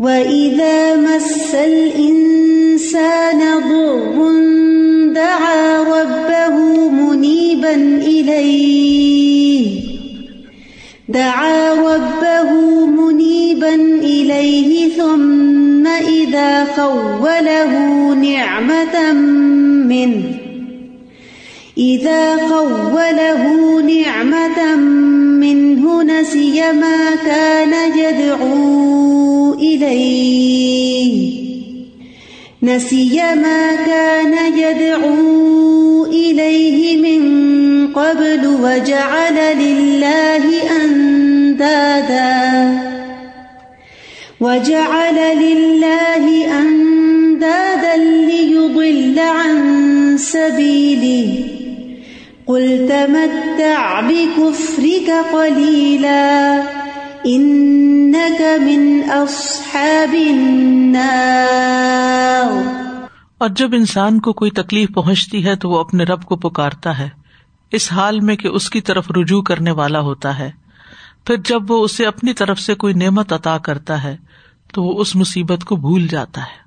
وَإِذَا مَسَّ الْإِنسَانَ ضُرٌّ دَعَا رَبَّهُ مُنِيبًا إِلَيْهِ. دعا ربه منيبا إليه، ثم إذا خوله نعمة منه. إذا خوله نعمة منه نسي ما كان يدعو إليه نسي ما كان يدعو إليه من قبل وجعل لله أندادا. وجعل لله أندادا ليضل عن سبيله. قل تمتع بكفرك قليلا. إنك من أصحاب النار. اور جب انسان کو کوئی تکلیف پہنچتی ہے تو وہ اپنے رب کو پکارتا ہے، اس حال میں کہ اس کی طرف رجوع کرنے والا ہوتا ہے۔ پھر جب وہ اسے اپنی طرف سے کوئی نعمت عطا کرتا ہے، تو وہ اس مصیبت کو بھول جاتا ہے،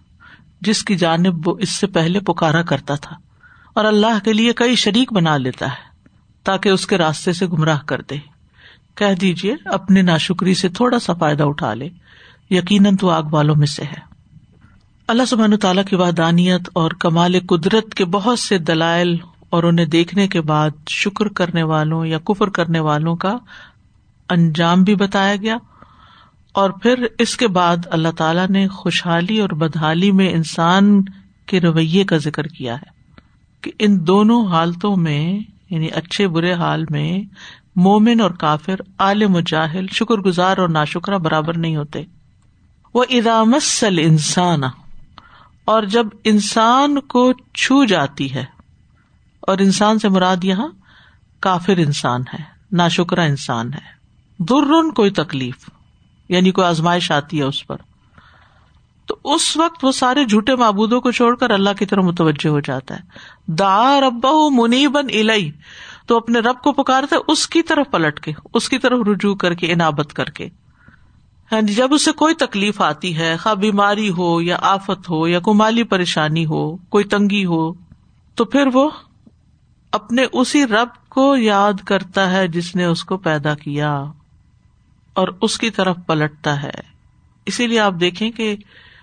جس کی جانب وہ اس سے پہلے پکارا کرتا تھا۔ اور اللہ کے لیے کئی شریک بنا لیتا ہے، تاکہ اس کے راستے سے گمراہ کر دے۔ کہہ دیجیے اپنی ناشکری سے تھوڑا سا فائدہ اٹھا لے۔ یقیناً تو آگ والوں میں سے ہے۔ اللہ سبحان تعالیٰ کی وحدانیت اور کمال قدرت کے بہت سے دلائل اور انہیں دیکھنے کے بعد شکر کرنے والوں یا کفر کرنے والوں کا انجام بھی بتایا گیا۔ اور پھر اس کے بعد اللہ تعالیٰ نے خوشحالی اور بدحالی میں انسان کے رویے کا ذکر کیا ہے کہ ان دونوں حالتوں میں یعنی اچھے برے حال میں مومن اور کافر، عالم و جاہل شکر گزار اور ناشکرا برابر نہیں ہوتے۔ وہ ادامسل انسان اور جب انسان کو چھو جاتی ہے، اور انسان سے مراد یہاں کافر انسان ہے نا شکرا انسان ہے۔ در کوئی تکلیف یعنی کوئی آزمائش آتی ہے اس پر۔ تو اس وقت وہ سارے جھوٹے معبودوں کو چھوڑ کر اللہ کی طرف متوجہ ہو جاتا ہے۔ دا ربا منی بن الئی تو اپنے رب کو پکارتا ہے اس کی طرف پلٹ کے، اس کی طرف رجوع کر کے، انابت کر کے۔ ہاں جی، جب اسے کوئی تکلیف آتی ہے، خواہ بیماری ہو یا آفت ہو یا کوئی مالی پریشانی ہو، کوئی تنگی ہو، تو پھر وہ اپنے اسی رب کو یاد کرتا ہے جس نے اس کو پیدا کیا اور اس کی طرف پلٹتا ہے۔ اسی لیے آپ دیکھیں کہ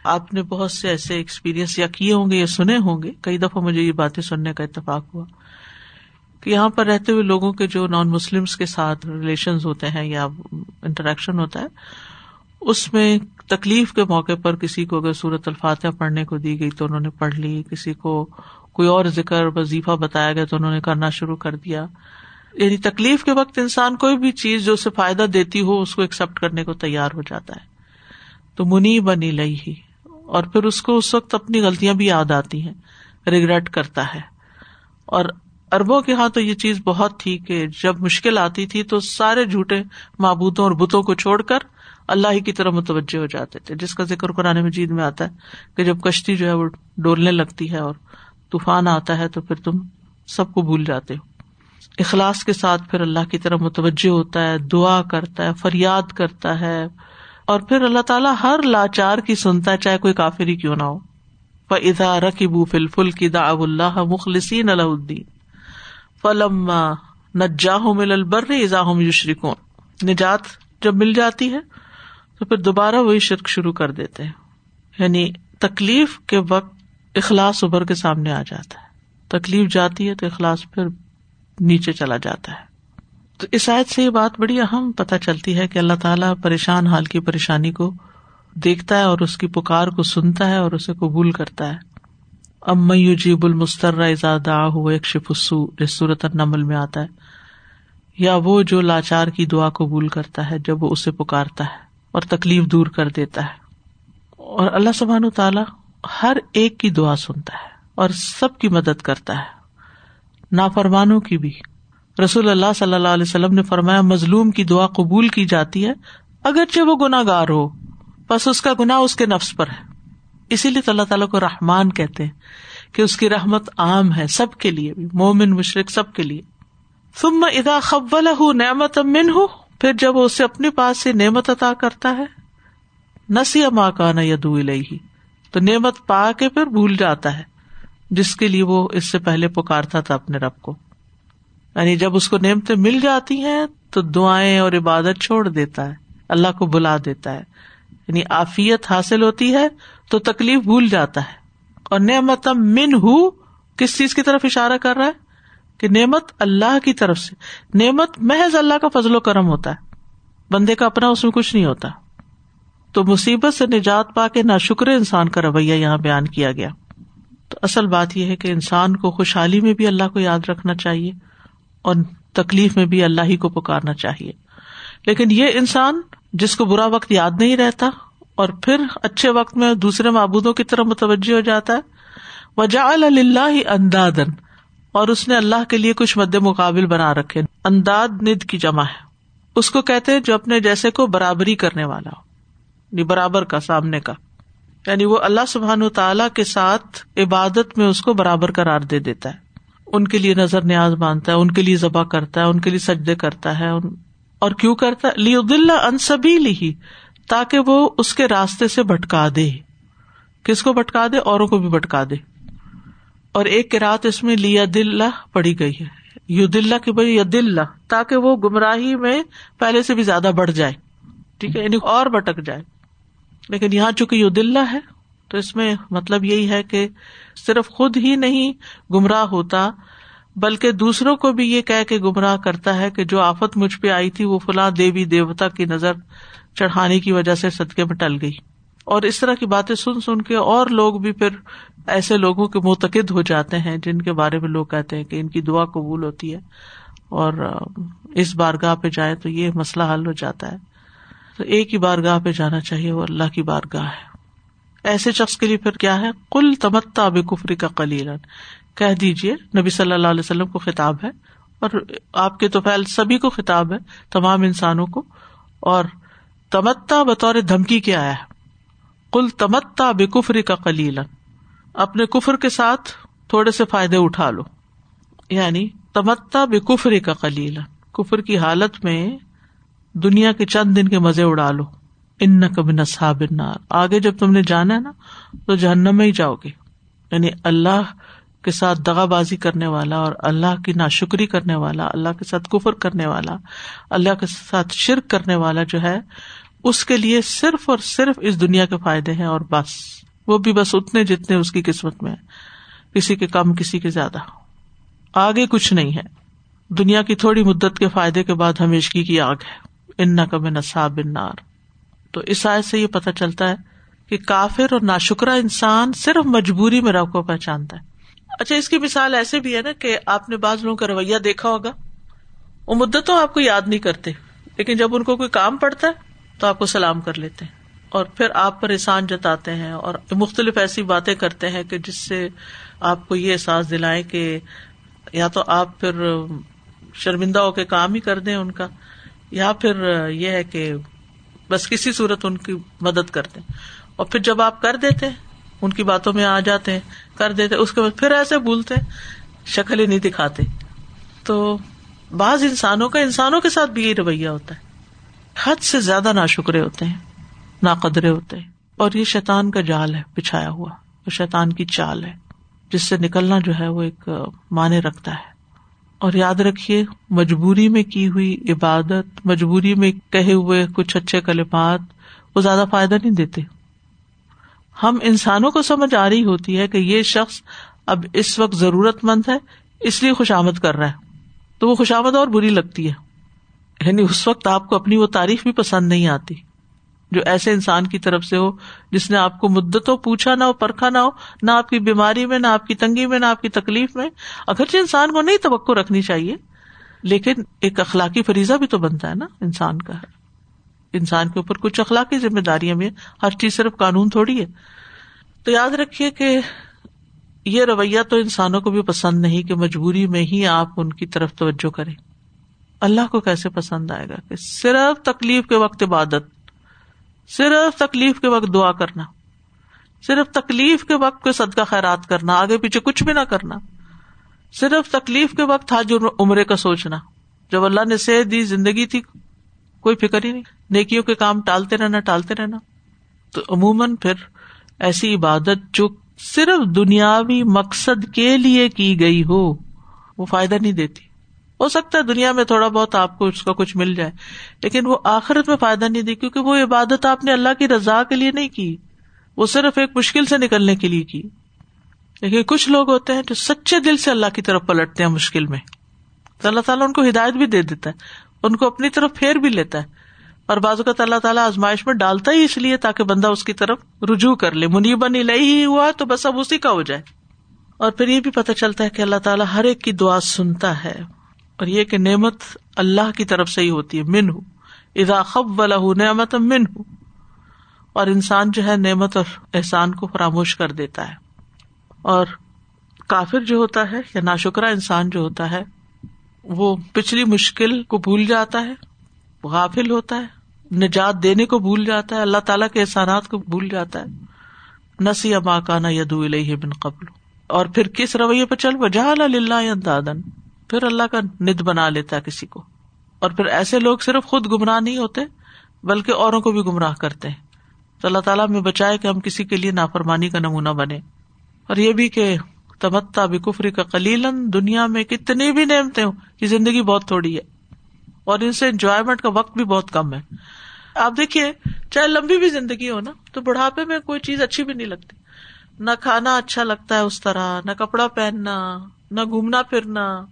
آپ نے بہت سے ایسے ایکسپیرئنس یا کیے ہوں گے یا سنے ہوں گے۔ کئی دفعہ مجھے یہ باتیں سننے کا اتفاق ہوا۔ کہ یہاں پر رہتے ہوئے لوگوں کے جو نان مسلم کے ساتھ ریلیشن ہوتے ہیں یا انٹریکشن ہوتا ہے، اس میں تکلیف کے موقع پر کسی کو اگر صورت الفاتح پڑھنے کو دی گئی تو انہوں نے پڑھ لی، کسی کو کوئی اور ذکر، وظیفہ بتایا گیا تو انہوں نے کرنا شروع کر دیا۔ یعنی تکلیف کے وقت انسان کوئی بھی چیز جو اسے فائدہ دیتی ہو، اس کو ایکسپٹ کرنے کو تیار ہو جاتا ہے۔ تو منی بنی لئی ہی اور پھر اس کو اس وقت اپنی غلطیاں بھی یاد آتی ہیں ریگریٹ کرتا ہے۔ اور اربوں کے ہاں تو یہ چیز بہت تھی کہ جب مشکل آتی تھی تو سارے جھوٹے معبودوں اور بتوں کو چھوڑ کر اللہ ہی کی طرح متوجہ ہو جاتے تھے۔ جس کا ذکر قرآن مجید میں آتا ہے کہ جب کشتی جو ہے وہ ڈولنے لگتی ہے اور طوفان آتا ہے تو پھر تم سب کو بھول جاتے ہو۔ اخلاص کے ساتھ پھر اللہ کی طرح متوجہ ہوتا ہے، دعا کرتا ہے، فریاد کرتا ہے اور پھر اللہ تعالیٰ ہر لاچار کی سنتا ہے، چاہے کوئی کافری کیوں نہ ہو۔ ادا رقبو فل فل کی دا اب اللہ مخلصین اللہ الدین فلم نجاہ مل البر ازاحم یشرکون نجات جب مل جاتی ہے، تو پھر دوبارہ وہی شرک شروع کر دیتے ہیں۔ یعنی تکلیف کے وقت اخلاص ابھر کے سامنے آ جاتا ہے۔ تکلیف جاتی ہے تو اخلاص پھر نیچے چلا جاتا ہے۔ تو اس آیت سے یہ بات بڑی اہم پتہ چلتی ہے کہ اللہ تعالیٰ پریشان، حال کی پریشانی کو دیکھتا ہے اور اس کی پکار کو سنتا ہے اور اسے قبول کرتا ہے۔ ام جیب المستر ازادا ہو ایک شفسو جس صورت نمل میں آتا ہے۔ یا وہ جو لاچار کی دعا قبول کرتا ہے جب وہ اسے پکارتا ہے اور تکلیف دور کر دیتا ہے۔ اور اللہ سبحان و تعالی ہر ایک کی دعا سنتا ہے اور سب کی مدد کرتا ہے۔ نافرمانوں کی بھی۔ رسول اللہ صلی اللہ علیہ وسلم نے فرمایا، مظلوم کی دعا قبول کی جاتی ہے اگرچہ وہ گناگار ہو، بس اس کا گنا اس کے نفس پر ہے۔ اسی لیے تو اللہ تعالیٰ کو رحمان کہتے ہیں کہ اس کی رحمت عام ہے سب کے لیے بھی، مومن مشرق سب کے لیے۔ تم ادا خبل ہوں نعمت امن ہوں پھر جب وہ اسے اپنے پاس سے نعمت عطا کرتا ہے نسی ماں کا نہ یدو ہی تو نعمت پا کے پھر بھول جاتا ہے، جس کے لیے وہ اس سے پہلے پکارتا تھا اپنے رب کو۔ یعنی جب اس کو نعمتیں مل جاتی ہیں، تو دعائیں اور عبادت چھوڑ دیتا ہے، اللہ کو بلا دیتا ہے۔ یعنی آفیت حاصل ہوتی ہے تو تکلیف بھول جاتا ہے۔ اور نعمت من ہو کس چیز کی طرف اشارہ کر رہا ہے؟ کہ نعمت اللہ کی طرف سے۔ نعمت محض اللہ کا فضل و کرم ہوتا ہے۔ بندے کا اپنا اس میں کچھ نہیں ہوتا۔ تو مصیبت سے نجات پا کے نہ شکر انسان کا رویہ یہاں بیان کیا گیا۔ تو اصل بات یہ ہے کہ انسان کو خوشحالی میں بھی اللہ کو یاد رکھنا چاہیے اور تکلیف میں بھی اللہ ہی کو پکارنا چاہیے۔ لیکن یہ انسان جس کو برا وقت یاد نہیں رہتا اور پھر اچھے وقت میں دوسرے معبودوں کی طرف متوجہ ہو جاتا ہے۔ وجا اللہ اندادن اور اس نے اللہ کے لیے کچھ مد مقابل بنا رکھے۔ انداد ند کی جمع ہے۔ اس کو کہتے جو اپنے جیسے کو برابری کرنے والا ہو۔ یعنی برابر کا، سامنے کا۔ یعنی وہ اللہ سبحان تعالی کے ساتھ عبادت میں اس کو برابر قرار دے دیتا ہے۔ ان کے لیے نظر نیاز باندھتا ہے، ان کے لیے ذبح کرتا ہے، ان کے لیے سجدے کرتا ہے اور کیوں کرتا ہے؟ لی انصبی لی تاکہ وہ اس کے راستے سے بھٹکا دے۔ کس کو بھٹکا دے؟ اوروں کو بھی بھٹکا دے۔ اور ایک رات اس میں لیا دل پڑی گئی ہے۔ یو دلہ کی بھائی یا دل تاکہ وہ گمراہی میں پہلے سے بھی زیادہ بڑھ جائے۔ ٹھیک ہے؟ یعنی اور بٹک جائے۔ لیکن یہاں چونکہ یو دلہ ہے، تو اس میں مطلب یہی ہے کہ صرف خود ہی نہیں گمراہ ہوتا بلکہ دوسروں کو بھی یہ کہ گمراہ کرتا ہے کہ جو آفت مجھ پہ آئی تھی وہ فلاں دیوی دیوتا کی نظر چڑھانے کی وجہ سے صدقے میں ٹل گئی۔ اور اس طرح کی باتیں سن سن کے اور لوگ بھی پھر ایسے لوگوں کے متقد ہو جاتے ہیں جن کے بارے میں لوگ کہتے ہیں کہ ان کی دعا قبول ہوتی ہے۔ اور اس بارگاہ پہ جائے تو یہ مسئلہ حل ہو جاتا ہے۔ تو ایک ہی بارگاہ پہ جانا چاہیے، وہ اللہ کی بارگاہ ہے۔ ایسے شخص کے لیے پھر کیا ہے؟ کل تمتا اب کفری کا کلیل کہہ دیجیے نبی صلی اللہ علیہ وسلم کو خطاب ہے، اور آپ کے تو پہل سبھی کو خطاب ہے، تمام انسانوں کو، اور تمتا بطور دھمکی کیا ہے۔ کل تمتا بے کفری کا کلیل اپنے کفر کے ساتھ تھوڑے سے فائدے اٹھا لو۔ یعنی تمتا بے کفری کا کلیل کفر کی حالت میں دنیا کے چند دن کے مزے اڑا لو۔ ان کبھی نصاب آگے جب تم نے جانا ہے نا، تو جہنم میں ہی جاؤ گے۔ یعنی اللہ کے ساتھ دغا بازی کرنے والا اور اللہ کی ناشکری کرنے والا، اللہ کے ساتھ کفر کرنے والا، اللہ کے ساتھ شرک کرنے والا جو ہے، اس کے لیے صرف اور صرف اس دنیا کے فائدے ہیں اور بس۔ وہ بھی بس اتنے جتنے اس کی قسمت میں کسی کے کم، کسی کے زیادہ۔ آگے کچھ نہیں ہے۔ دنیا کی تھوڑی مدت کے فائدے کے بعد ہمیشگی کی آگ ہے۔ ان کب نصاب نار تو اس آئے سے یہ پتا چلتا ہے کہ کافر اور ناشکرا انسان صرف مجبوری میں رب کو پہچانتا ہے۔ اچھا اس کی مثال ایسے بھی ہے نا کہ آپ نے بعض لوگوں کا رویہ دیکھا ہوگا۔ وہ مدتوں آپ کو یاد نہیں کرتے، لیکن جب ان کو کوئی کام پڑتا ہے تو آپ کو سلام کر لیتے ہیں۔ اور پھر آپ پر احسان جتاتے ہیں اور مختلف ایسی باتیں کرتے ہیں کہ جس سے آپ کو یہ احساس دلائیں کہ یا تو آپ پھر شرمندہ ہو کے کام ہی کر دیں ان کا، یا پھر یہ ہے کہ بس کسی صورت ان کی مدد کرتے اور پھر جب آپ کر دیتے ان کی باتوں میں آ جاتے ہیں، کر دیتے اس کے بعد پھر ایسے بھولتے شکل ہی نہیں دکھاتے۔ تو بعض انسانوں کا، انسانوں کے ساتھ بھی یہ رویہ ہوتا ہے۔ حد سے زیادہ نا شکرے ہوتے ہیں نا قدرے ہوتے ہیں۔ اور یہ شیتان کا جال ہے، بچھایا ہوا۔ شیتان کی چال ہے، جس سے نکلنا جو ہے، وہ ایک معنی رکھتا ہے۔ اور یاد رکھیے، مجبوری میں کی ہوئی عبادت، مجبوری میں کہے ہوئے کچھ اچھے کلمات، وہ زیادہ فائدہ نہیں دیتے۔ ہم انسانوں کو سمجھ آ رہی ہوتی ہے کہ یہ شخص اب اس وقت ضرورت مند ہے، اس لیے خوشامد کر رہا ہے۔ تو وہ خوشامد اور بری لگتی ہے۔ یعنی اس وقت آپ کو اپنی وہ تعریف بھی پسند نہیں آتی۔ جو ایسے انسان کی طرف سے ہو، جس نے آپ کو مدتوں پوچھا نہ ہو، پرکھا نہ ہو، نہ آپ کی بیماری میں، نہ آپ کی تنگی میں، نہ آپ کی تکلیف میں، اگرچہ انسان کو نہیں توقع رکھنی چاہیے، لیکن ایک اخلاقی فریضہ بھی تو بنتا ہے نا انسان کا۔ انسان کے اوپر کچھ اخلاقی ذمہ داریاں بھی ہر چیز صرف قانون تھوڑی ہے۔ تو یاد رکھیے کہ یہ رویہ تو انسانوں کو بھی پسند نہیں کہ مجبوری میں ہی آپ ان کی طرف توجہ کریں۔ اللہ کو کیسے پسند آئے گا کہ صرف تکلیف کے وقت عبادت، صرف تکلیف کے وقت دعا کرنا، صرف تکلیف کے وقت کو صدقہ خیرات کرنا، آگے پیچھے کچھ بھی نہ کرنا، صرف تکلیف کے وقت حج عمرے کا سوچنا۔ جب اللہ نے صحت دی، زندگی تھی کوئی فکر ہی نہیں۔ نیکیوں کے کام ٹالتے رہنا ٹالتے رہنا۔ تو عموماً پھر ایسی عبادت جو صرف دنیاوی مقصد کے لیے کی گئی ہو، وہ فائدہ نہیں دیتی۔ ہو سکتا ہے دنیا میں تھوڑا بہت آپ کو اس کا کچھ مل جائے، لیکن وہ آخرت میں فائدہ نہیں دی، کیونکہ وہ عبادت آپ نے اللہ کی رضا کے لیے نہیں کی۔ وہ صرف ایک مشکل سے نکلنے کے لیے کی۔ لیکن کچھ لوگ ہوتے ہیں جو سچے دل سے اللہ کی طرف پلٹتے ہیں مشکل میں۔ تو اللہ تعالیٰ ان کو ہدایت بھی دے دیتا ہے۔ ان کو اپنی طرف پھیر بھی لیتا ہے۔ اور بازو کا اللہ تعالیٰ آزمائش میں ڈالتا ہی اس لیے تاکہ بندہ اس کی طرف رجوع کر لے۔ منیبا نہیں ہی ہوا تو بس اب اسی کا ہو جائے۔ اور پھر یہ بھی پتا چلتا ہے کہ اللہ تعالیٰ ہر ایک کی دعا سنتا ہے۔ اور یہ کہ نعمت اللہ کی طرف سے ہی ہوتی ہے۔ من ہوں ادا خب والا ہوں نعمت من ہوں اور انسان جو ہے نعمت اور احسان کو فراموش کر دیتا ہے۔ اور کافر جو ہوتا ہے یا ناشکرا انسان جو ہوتا ہے وہ پچھلی مشکل کو بھول جاتا ہے، غافل ہوتا ہے، نجات دینے کو بھول جاتا ہے، اللہ تعالیٰ کے احسانات کو بھول جاتا ہے۔ نسی ابا کانا یدو بن قبل۔ اور پھر کس رویے پہ چل؟ وجہ اللہ دادن پھر اللہ کا ند بنا لیتا ہے کسی کو۔ اور پھر ایسے لوگ صرف خود گمراہ نہیں ہوتے، بلکہ اوروں کو بھی گمراہ کرتے ہیں۔ تو اللہ تعالیٰ میں بچائے کہ ہم کسی کے لیے نافرمانی کا نمونہ بنے اور یہ بھی کہ تمتا بھی کفری کا کلیلن دنیا میں کتنی بھی نعمتیں ہوں یہ زندگی بہت تھوڑی ہے اور ان سے انجوائےمنٹ کا وقت بھی بہت کم ہے۔ آپ دیکھیے، چاہے لمبی بھی زندگی ہو نا، تو بڑھاپے میں کوئی چیز اچھی بھی نہیں لگتی۔ نہ کھانا اچھا لگتا ہے اس طرح، نہ کپڑا پہننا، نہ گھومنا پھرنا۔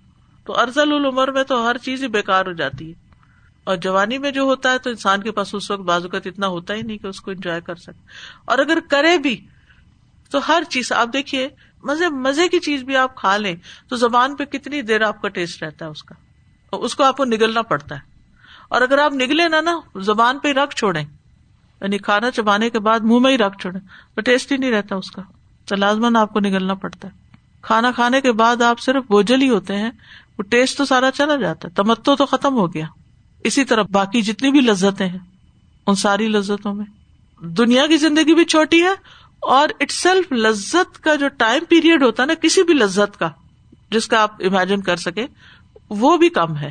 تو ارزل العمر میں تو ہر چیز ہی بےکار ہو جاتی ہے۔ اور جوانی میں جو ہوتا ہے تو انسان کے پاس اس وقت بازو کا اتنا ہوتا ہی نہیں کہ اس کو انجوائے کر سکے۔ اور اگر کرے بھی، تو ہر چیز، آپ دیکھیے مزے مزے کی چیز بھی آپ کھا لیں تو زبان پہ کتنی دیر آپ کا ٹیسٹ رہتا ہے اس کا۔ اس کو آپ کو نگلنا پڑتا ہے۔ اور اگر آپ نگلے نا نا، زبان پہ رکھ چھوڑے یعنی کھانا چبانے کے بعد منہ میں ہی رکھ چھوڑے تو ٹیسٹ ہی نہیں رہتا اس کا۔ تو لازمن آپ کو نگلنا پڑتا ہے۔ کھانا کھانے کے بعد آپ صرف بوجھل ہی ہوتے ہیں، وہ ٹیسٹ تو سارا چلا جاتا ہے۔ تمتو تو ختم ہو گیا۔ اسی طرح باقی جتنی بھی لذتیں ہیں، ان ساری لذتوں میں۔ دنیا کی زندگی بھی چھوٹی ہے اور اٹ سیلف لذت کا جو ٹائم پیریڈ ہوتا ہے نا، کسی بھی لذت کا، جس کا آپ امیجن کر سکے وہ بھی کم ہے۔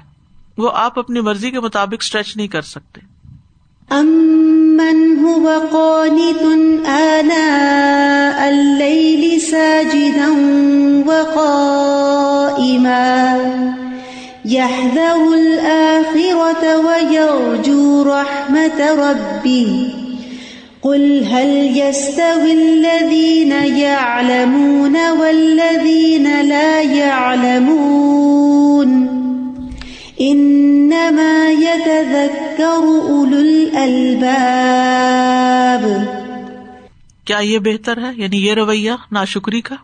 وہ آپ اپنی مرضی کے مطابق اسٹریچ نہیں کر سکتے۔ امن هو قانت آناء الليل ساجدا وقائما يحذر الآخرة ويرجو رحمة ربه قل هل يستوي الذين يعلمون والذين لا يعلمون انما يتذكر اولو الالباب کیا یہ بہتر ہے؟ یعنی یہ رویہ ناشکری کا؟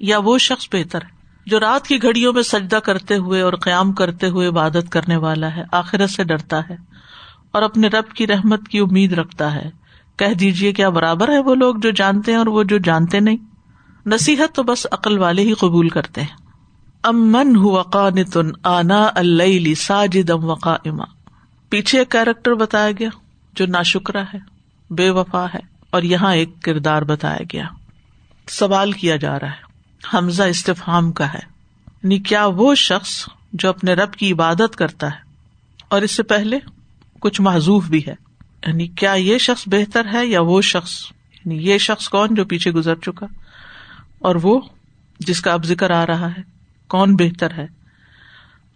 یا وہ شخص بہتر ہے جو رات کی گھڑیوں میں سجدہ کرتے ہوئے اور قیام کرتے ہوئے عبادت کرنے والا ہے، آخرت سے ڈرتا ہے اور اپنے رب کی رحمت کی امید رکھتا ہے۔ کہہ دیجیے کیا برابر ہے وہ لوگ جو جانتے ہیں اور وہ جو جانتے نہیں؟ نصیحت تو بس عقل والے ہی قبول کرتے ہیں۔ امن ہوا قانتن آنا اللہ ساجد ام وقا اما پیچھے ایک کیریکٹر بتایا گیا جو نا شکرا ہے، بے وفا ہے اور یہاں ایک کردار بتایا گیا۔ سوال کیا جا رہا ہے۔ حمزہ استفام کا ہے۔ یعنی کیا وہ شخص جو اپنے رب کی عبادت کرتا ہے اور اس سے پہلے کچھ معذوف بھی ہے؟ یعنی کیا یہ شخص بہتر ہے یا وہ شخص؟ یعنی یہ شخص کون جو پیچھے گزر چکا؟ اور وہ جس کا اب ذکر آ رہا ہے، کون بہتر ہے؟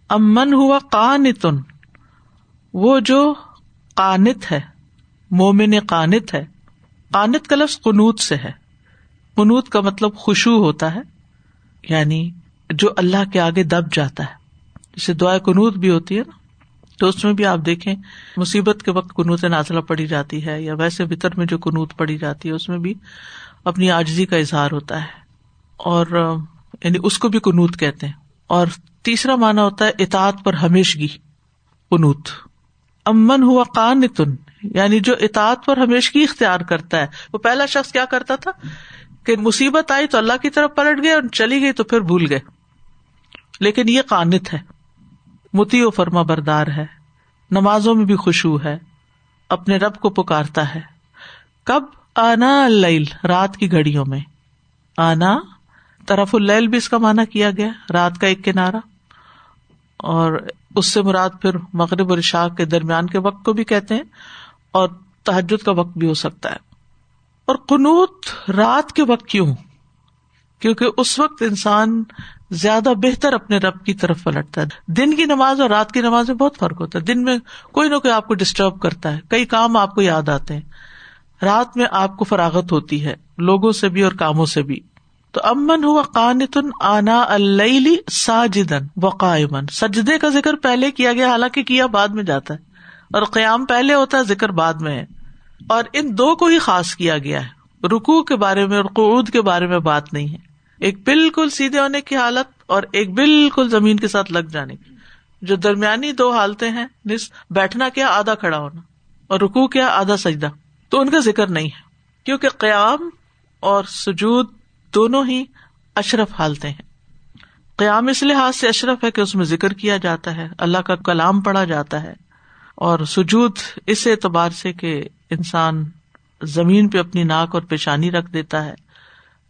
امن ہوا کانتن وہ جو کانت ہے، مومن کانت ہے۔ کانت کا لفظ قنوت سے ہے۔ قنوت کا مطلب خوشبو ہوتا ہے یعنی جو اللہ کے آگے دب جاتا ہے۔ جسے دعائیں کنوت بھی ہوتی ہے نا۔ تو اس میں بھی آپ دیکھیں، مصیبت کے وقت کنوت نازلہ پڑی جاتی ہے یا ویسے بتر میں جو کنوت پڑی جاتی ہے، اس میں بھی اپنی آجزی کا اظہار ہوتا ہے۔ اور یعنی اس کو بھی کنوت کہتے ہیں۔ اور تیسرا مانا ہوتا ہے اطاعت پر ہمیشگی کنوت امن ہوا کان تن یعنی جو اطاعت پر ہمیشگی اختیار کرتا ہے۔ وہ پہلا شخص کیا کرتا تھا؟ کہ مصیبت آئی تو اللہ کی طرف پلٹ گئے اور چلی گئی تو پھر بھول گئے۔ لیکن یہ کانت ہے۔ متی و فرما بردار ہے، نمازوں میں بھی خوشبو ہے، اپنے رب کو پکارتا ہے۔ کب؟ آنا اللہ رات کی گھڑیوں میں۔ آنا، طرف اللیل بھی اس کا مانا کیا گیا، رات کا ایک کنارا اور اس سے مراد پھر مغرب اور شاہ کے درمیان کے وقت کو بھی کہتے ہیں، اور تحجد کا وقت بھی ہو سکتا ہے۔ اور قنوت رات کے وقت کیوں؟ کیونکہ اس وقت انسان زیادہ بہتر اپنے رب کی طرف پلٹتا ہے۔ دن کی نماز اور رات کی نماز میں بہت فرق ہوتا ہے۔ دن میں کوئی نہ کوئی آپ کو ڈسٹرب کرتا ہے۔ کئی کام آپ کو یاد آتے ہیں۔ رات میں آپ کو فراغت ہوتی ہے، لوگوں سے بھی اور کاموں سے بھی۔ تو امن ہوا قانتن آنا اللی ساجدن وقائمن سجدے کا ذکر پہلے کیا گیا، حالانکہ کیا بعد میں جاتا ہے۔ اور قیام پہلے ہوتا ہے، ذکر بعد میں ہے۔ اور ان دو کو ہی خاص کیا گیا ہے۔ رکو کے بارے میں اور قعود کے بارے میں بات نہیں ہے۔ ایک بالکل سیدھے ہونے کی حالت اور ایک بالکل زمین کے ساتھ لگ جانے کی۔ جو درمیانی دو حالتیں ہیں بیٹھنا کیا، آدھا کھڑا ہونا، اور رکو کیا، آدھا سجدہ۔ تو ان کا ذکر نہیں ہے، کیونکہ قیام اور سجود دونوں ہی اشرف حالتیں ہیں۔ قیام اس لحاظ سے اشرف ہے کہ اس میں ذکر کیا جاتا ہے، اللہ کا کلام پڑھا جاتا ہے، اور سجود اس اعتبار سے کہ انسان زمین پہ اپنی ناک اور پیشانی رکھ دیتا ہے۔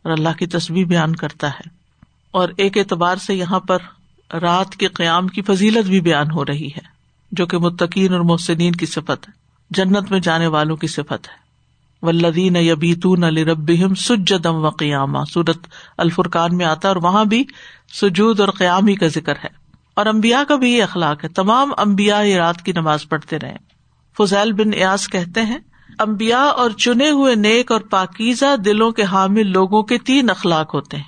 اور اللہ کی تصویر بیان کرتا ہے۔ اور ایک اعتبار سے یہاں پر رات کے قیام کی فضیلت بھی بیان ہو رہی ہے، جو کہ متقین اور محسنین کی صفت ہے۔ جنت میں جانے والوں کی صفت ہے۔ ولدین یبیتون علی رب سجدم و قیامہ سورت الفرقان میں آتا اور وہاں بھی سجود اور قیامی کا ذکر ہے۔ اور امبیا کا بھی یہ اخلاق ہے۔ تمام امبیا یہ رات کی نماز پڑھتے رہے۔ فضیل بن ایاس کہتے ہیں امبیا اور چنے ہوئے نیک اور پاکیزہ دلوں کے حامل لوگوں کے تین اخلاق ہوتے ہیں۔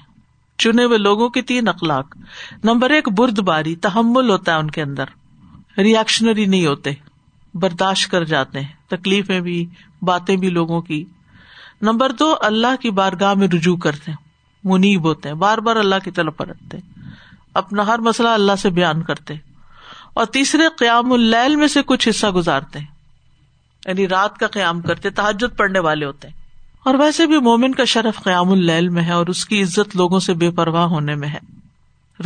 چنے ہوئے لوگوں کے تین اخلاق۔ نمبر ایک برد باری تحمل ہوتا ہے ان کے اندر۔ ریئیکشنری نہیں ہوتے، برداشت کر جاتے ہیں، تکلیفیں بھی، باتیں بھی لوگوں کی۔ نمبر دو، اللہ کی بارگاہ میں رجوع کرتے ہیں۔ منیب ہوتے ہیں، بار بار اللہ کی طرف پلٹتے اپنا ہر مسئلہ اللہ سے بیان کرتے اور تیسرے، قیام اللیل میں سے کچھ حصہ گزارتے ہیں۔ یعنی رات کا قیام کرتے تحجد پڑھنے والے ہوتے۔ ہیں اور ویسے بھی مومن کا شرف قیام اللیل میں ہے اور اس کی عزت لوگوں سے بے پرواہ ہونے میں ہے۔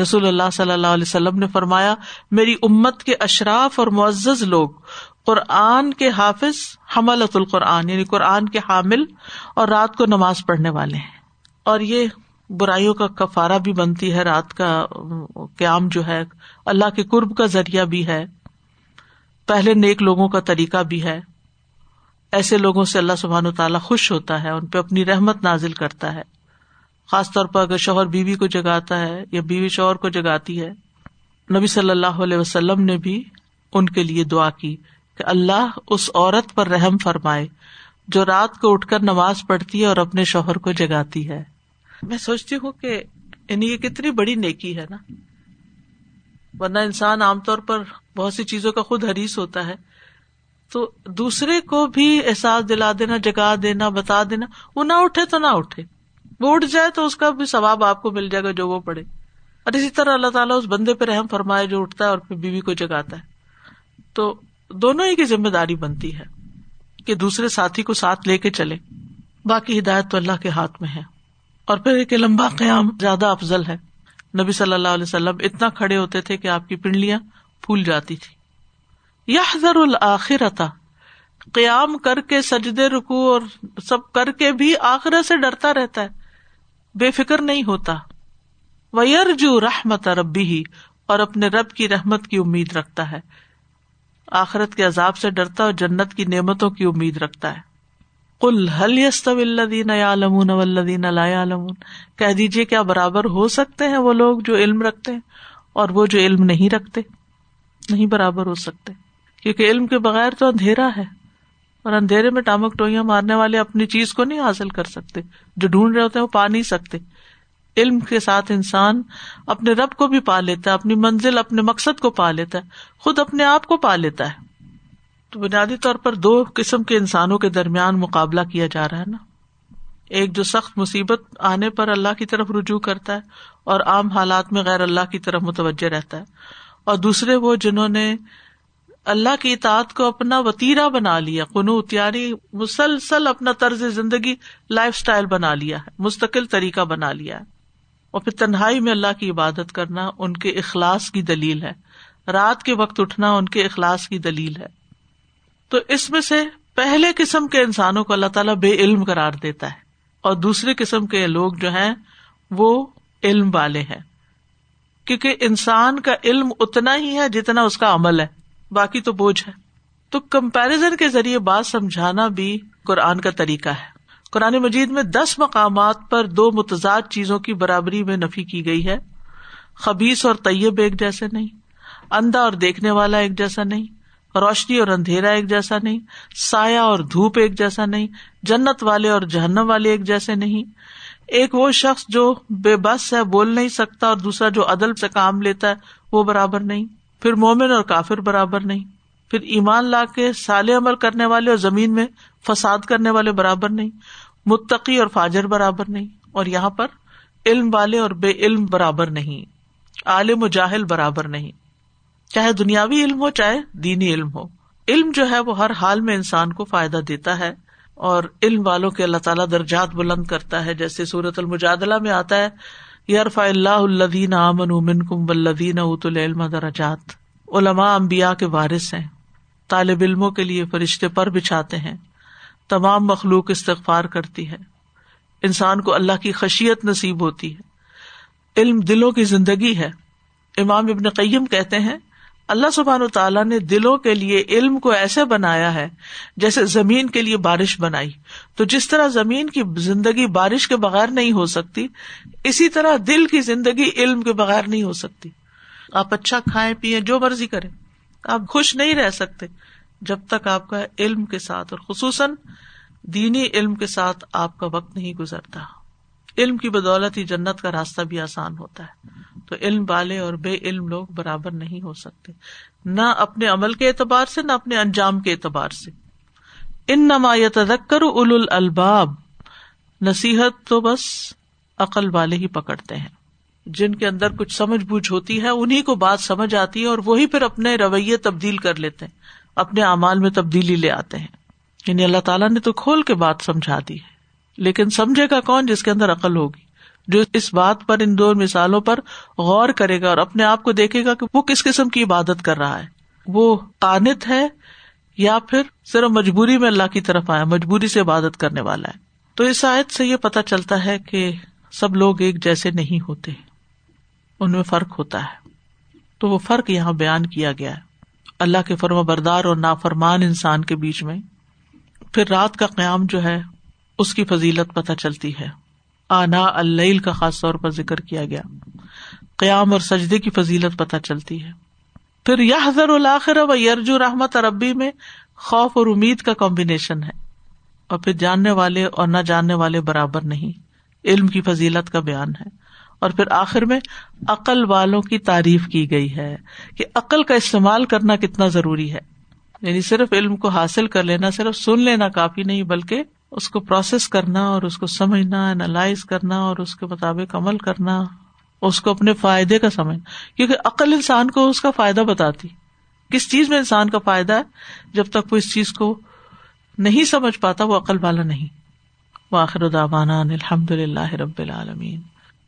رسول اللہ صلی اللہ علیہ وسلم نے فرمایا، میری امت کے اشراف اور معزز لوگ، قرآن کے حافظ حملۃ القرآن یعنی قرآن کے حامل اور رات کو نماز پڑھنے والے ہیں۔ اور یہ برائیوں کا کفارہ بھی بنتی ہے، رات کا قیام جو ہے، اللہ کے قرب کا ذریعہ بھی ہے۔ پہلے نیک لوگوں کا طریقہ بھی ہے۔ ایسے لوگوں سے اللہ سبحان و تعالیٰ خوش ہوتا ہے، ان پہ اپنی رحمت نازل کرتا ہے۔ خاص طور پر اگر شوہر بیوی کو جگاتا ہے یا بیوی شوہر کو جگاتی ہے، نبی صلی اللہ علیہ وسلم نے بھی ان کے لیے دعا کی کہ اللہ اس عورت پر رحم فرمائے جو رات کو اٹھ کر نماز پڑھتی ہے اور اپنے شوہر کو جگاتی ہے۔ میں سوچتی ہوں کہ یعنی یہ کتنی بڑی نیکی ہے نا۔ ورنہ انسان عام طور پر بہت سی چیزوں کا خود حریث ہوتا ہے۔ تو دوسرے کو بھی احساس دلا دینا، جگا دینا، بتا دینا، وہ نہ اٹھے تو نہ اٹھے۔ وہ اٹھ جائے تو اس کا بھی ثواب آپ کو مل جائے گا جو وہ پڑھے۔ اور اسی طرح اللہ تعالیٰ اس بندے پہ رحم فرمائے جو اٹھتا ہے اور پھر بیوی کو جگاتا ہے۔ تو دونوں ہی کی ذمہ داری بنتی ہے کہ دوسرے ساتھی کو ساتھ لے کے چلے۔ باقی ہدایت تو اللہ کے ہاتھ میں ہے۔ اور پھر ایک لمبا قیام زیادہ افضل ہے۔ نبی صلی اللہ علیہ وسلم اتنا کھڑے ہوتے تھے کہ آپ کی پنڈلیاں پھول جاتی تھی یحذر الآخرتا قیام کر کے سجدے رکو اور سب کر کے بھی آخرت سے ڈرتا رہتا ہے۔ بے فکر نہیں ہوتا۔ ویرجو رحمت ربی ہی اور اپنے رب کی رحمت کی امید رکھتا ہے۔ آخرت کے عذاب سے ڈرتا اور جنت کی نعمتوں کی امید رکھتا ہے۔ کل حل یستین یا ولدین لا کہہ دیجیے کیا برابر ہو سکتے ہیں وہ لوگ جو علم رکھتے ہیں اور وہ جو علم نہیں رکھتے؟ نہیں برابر ہو سکتے۔ کیونکہ علم کے بغیر تو اندھیرا ہے اور اندھیرے میں ٹامک ٹوئیاں مارنے والے اپنی چیز کو نہیں حاصل کر سکتے جو ڈھونڈ رہے ہوتے ہیں وہ پا نہیں سکتے علم کے ساتھ انسان اپنے رب کو بھی پا لیتا ہے، اپنی منزل، اپنے مقصد کو پا لیتا ہے، خود اپنے آپ کو پا لیتا ہے۔ تو بنیادی طور پر دو قسم کے انسانوں کے درمیان مقابلہ کیا جا رہا ہے نا۔ ایک جو سخت مصیبت آنے پر اللہ کی طرف رجوع کرتا ہے اور عام حالات میں غیر اللہ کی طرف متوجہ رہتا ہے۔ اور دوسرے وہ جنہوں نے اللہ کی اطاعت کو اپنا وتیرا بنا لیا، قنوت یعنی مسلسل اپنا طرز زندگی، لائف اسٹائل بنا لیا ہے، مستقل طریقہ بنا لیا ہے۔ اور پھر تنہائی میں اللہ کی عبادت کرنا ان کے اخلاص کی دلیل ہے۔ رات کے وقت اٹھنا ان کے اخلاص کی دلیل ہے۔ تو اس میں سے پہلے قسم کے انسانوں کو اللہ تعالیٰ بے علم قرار دیتا ہے۔ اور دوسرے قسم کے لوگ جو ہیں، وہ علم والے ہیں۔ کیونکہ انسان کا علم اتنا ہی ہے جتنا اس کا عمل ہے۔ باقی تو بوجھ ہے۔ تو کمپیرزن کے ذریعے بات سمجھانا بھی قرآن کا طریقہ ہے۔ قرآن مجید میں دس مقامات پر دو متضاد چیزوں کی برابری میں نفی کی گئی ہے۔ خبیص اور طیب ایک جیسے نہیں۔ اندھا اور دیکھنے والا ایک جیسا نہیں۔ روشنی اور اندھیرا ایک جیسا نہیں۔ سایہ اور دھوپ ایک جیسا نہیں۔ جنت والے اور جہنم والے ایک جیسے نہیں۔ ایک وہ شخص جو بے بس ہے، بول نہیں سکتا اور دوسرا جو عدل سے کام لیتا ہے، وہ برابر نہیں۔ پھر مومن اور کافر برابر نہیں، پھر ایمان لا کے سال عمل کرنے والے اور زمین میں فساد کرنے والے برابر نہیں، متقی اور فاجر برابر نہیں، اور یہاں پر علم والے اور بے علم برابر نہیں، عالم و جاہل برابر نہیں۔ چاہے دنیاوی علم ہو، چاہے دینی علم ہو۔ علم جو ہے وہ ہر حال میں انسان کو فائدہ دیتا ہے، اور علم والوں کے اللہ تعالیٰ درجات بلند کرتا ہے، جیسے سورت المجادلہ میں آتا ہے یارفا اللہ الدین امن امن کم ولدین ات العلم درجات۔ علماء امبیا کے وارث ہیں۔ طالب علموں کے لیے فرشتے پر بچھاتے ہیں۔ تمام مخلوق استغفار کرتی ہے۔ انسان کو اللہ کی خشیت نصیب ہوتی ہے۔ علم دلوں کی زندگی ہے۔ امام ابن قیم کہتے ہیں اللہ سبحان تعالیٰ نے دلوں کے لیے علم کو ایسے بنایا ہے جیسے زمین کے لیے بارش بنائی۔ تو جس طرح زمین کی زندگی بارش کے بغیر نہیں ہو سکتی، اسی طرح دل کی زندگی علم کے بغیر نہیں ہو سکتی۔ آپ اچھا کھائیں پیئیں جو مرضی کریں۔ آپ خوش نہیں رہ سکتے جب تک آپ کا علم کے ساتھ اور خصوصاً دینی علم کے ساتھ آپ کا وقت نہیں گزرتا۔ علم کی بدولت ہی جنت کا راستہ بھی آسان ہوتا ہے۔ تو علم والے اور بے علم لوگ برابر نہیں ہو سکتے۔ نہ اپنے عمل کے اعتبار سے، نہ اپنے انجام کے اعتبار سے۔ ان نما تدکر اول الباب نصیحت تو بس عقل والے ہی پکڑتے ہیں۔ جن کے اندر کچھ سمجھ بوجھ ہوتی ہے انہیں کو بات سمجھ آتی ہے اور وہی پھر اپنے رویے تبدیل کر لیتے ہیں۔ اپنے اعمال میں تبدیلی لے آتے ہیں۔ یعنی اللہ تعالیٰ نے تو کھول کے بات سمجھا دی ہے۔ لیکن سمجھے گا کون جس کے اندر عقل ہوگی؟ جو اس بات پر ان دو مثالوں پر غور کرے گا اور اپنے آپ کو دیکھے گا کہ وہ کس قسم کی عبادت کر رہا ہے۔ وہ قانت ہے یا پھر صرف مجبوری میں اللہ کی طرف آیا، مجبوری سے عبادت کرنے والا ہے۔ تو اس آیت سے یہ پتا چلتا ہے کہ سب لوگ ایک جیسے نہیں ہوتے، ان میں فرق ہوتا ہے۔ تو وہ فرق یہاں بیان کیا گیا ہے۔ اللہ کے فرما بردار اور نافرمان انسان کے بیچ میں، پھر رات کا قیام جو ہے، اس کی فضیلت پتہ چلتی ہے۔ آنا اللہ کا خاص طور پر ذکر کیا گیا۔ قیام اور سجدے کی فضیلت پتہ چلتی ہے۔ پھر یہ حضر الآخر و یرجو رحمت عربی میں خوف اور امید کا کمبینیشن ہے۔ اور پھر جاننے والے اور نہ جاننے والے برابر نہیں۔ علم کی فضیلت کا بیان ہے۔ اور پھر آخر میں عقل والوں کی تعریف کی گئی ہے کہ عقل کا استعمال کرنا کتنا ضروری ہے۔ یعنی صرف علم کو حاصل کر لینا، صرف سن لینا کافی نہیں، بلکہ اس کو پروسیس کرنا اور اس کو سمجھنا اینالائز کرنا اور اس کے مطابق عمل کرنا، اس کو اپنے فائدے کا سمجھنا. کیونکہ عقل انسان کو اس کا فائدہ بتاتی. کس چیز میں انسان کا فائدہ ہے؟ جب تک وہ اس چیز کو نہیں سمجھ پاتا، وہ عقل والا نہیں. واخر الحمد للہ رب العالمین.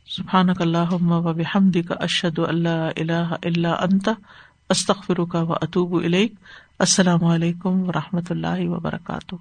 سبحان اللہ و بحمد کا اشد اللہ اللہ انت استخر کا و اطوب السلام علیکم و رحمۃ اللہ وبرکاتہ.